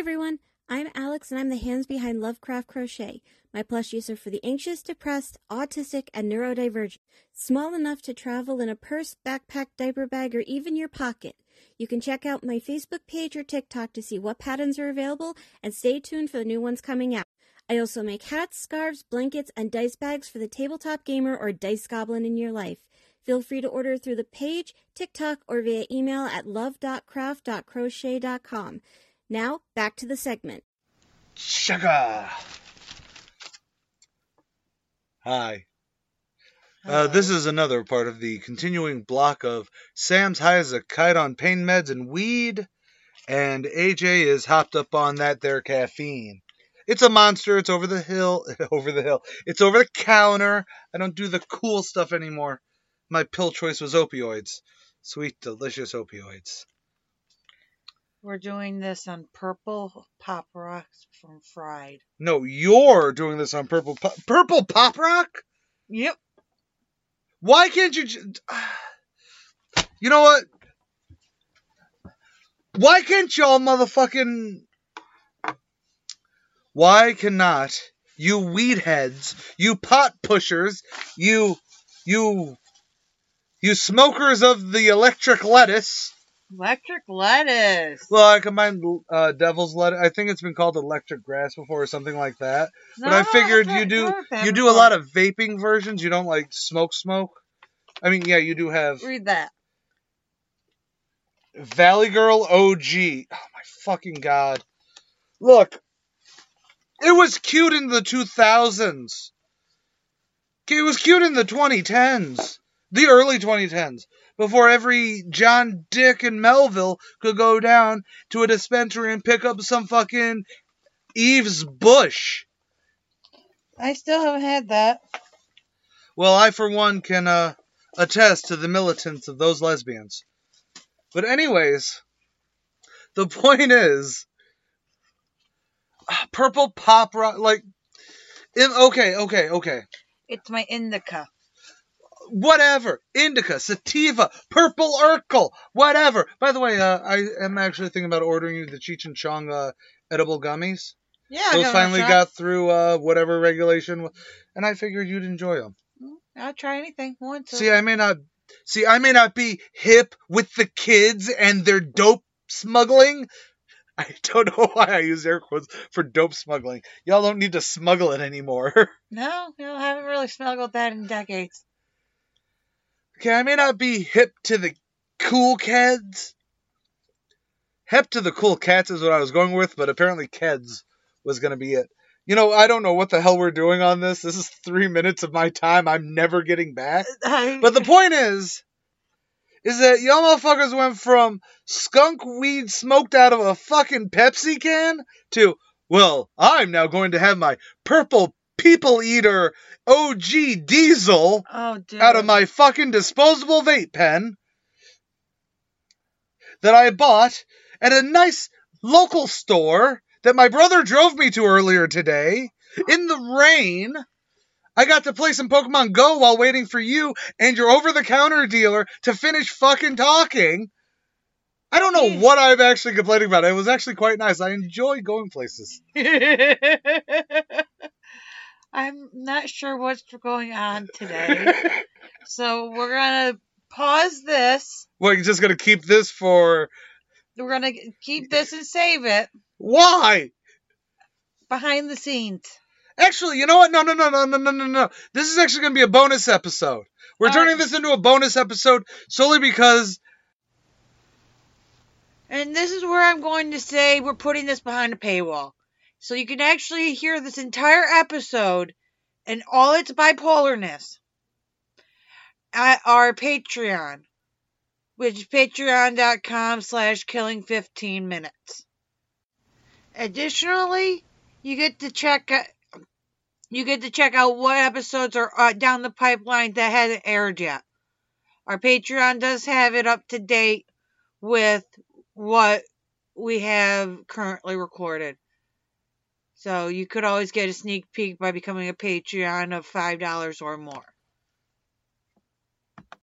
everyone, I'm Alex and I'm the hands behind Lovecraft Crochet. My plushies are for the anxious, depressed, autistic, and neurodivergent. Small enough to travel in a purse, backpack, diaper bag, or even your pocket. You can check out my Facebook page or TikTok to see what patterns are available and stay tuned for the new ones coming out. I also make hats, scarves, blankets, and dice bags for the tabletop gamer or dice goblin in your life. Feel free to order through the page, TikTok, or via email at love.craft.crochet.com. Now, back to the segment. Sugar. Hi. Uh, this is another part of the continuing block of Sam's high as a kite on pain meds and weed, and AJ is hopped up on that there caffeine. It's a monster. It's over the hill. over the hill. It's over the counter. I don't do the cool stuff anymore. My pill choice was opioids. Sweet, delicious opioids. We're doing this on purple pop rocks from Fried. No, you're doing this on purple pop, purple pop rock. Yep. Why can't you? j- You know what? Why can't y'all motherfucking? Why cannot you weed heads, you pot pushers, you, you, you smokers of the electric lettuce? Electric lettuce. Well, I combined uh, devil's lettuce. I think it's been called electric grass before or something like that. but I figured you do you do a lot of vaping versions. You don't like smoke smoke. I mean, yeah, you do have Read that. Valley Girl OG. Oh my fucking god! Look, it was cute in the 2000s. It was cute in the 2010s, the early 2010s, before every John, Dick, and Melville could go down to a dispensary and pick up some fucking Eve's Bush. I still haven't had that. Well, I for one can uh, attest to the militance of those lesbians. But anyways, the point is, purple pop rock, like, in, okay, okay, okay, It's my indica. Whatever, indica, sativa, purple Urkel, whatever. By the way, uh, I am actually thinking about ordering you the Cheech and Chong uh, edible gummies. Yeah, I Those got finally got through uh, whatever regulation, and I figured you'd enjoy them. I'll try anything once. See, I may not see I may not be hip with the kids and their dope smuggling. I don't know why I use air quotes for dope smuggling. Y'all don't need to smuggle it anymore. No, no, I haven't really smuggled that in decades. Okay, I may not be hip to the cool kids. Hip to the cool cats is what I was going with, but apparently kids was gonna be it. You know, I don't know what the hell we're doing on this. This is three minutes of my time I'm never getting back. But the point is, is that y'all motherfuckers went from skunk weed smoked out of a fucking Pepsi can to, well, I'm now going to have my purple people eater OG diesel oh, out of my fucking disposable vape pen that I bought at a nice local store that my brother drove me to earlier today in the rain. I got to play some Pokemon Go while waiting for you and your over the counter dealer to finish fucking talking. I don't know what I'm actually complaining about. It was actually quite nice. I enjoy going places. I'm not sure what's going on today. so we're gonna pause this. We're just gonna keep this for We're gonna keep this and save it why? behind the scenes. Actually, you know what? No, no, no, no, no, no, no, no. This is actually going to be a bonus episode. We're All turning right. this into a bonus episode solely because And this is where I'm going to say we're putting this behind a paywall. So you can actually hear this entire episode and all its bipolarness at our Patreon, which is patreon.com slash killing 15 minutes. Additionally, you get to check out you get to check out what episodes are uh, down the pipeline that hasn't aired yet. Our Patreon does have it up to date with what we have currently recorded. So you could always get a sneak peek by becoming a Patreon of $5 or more.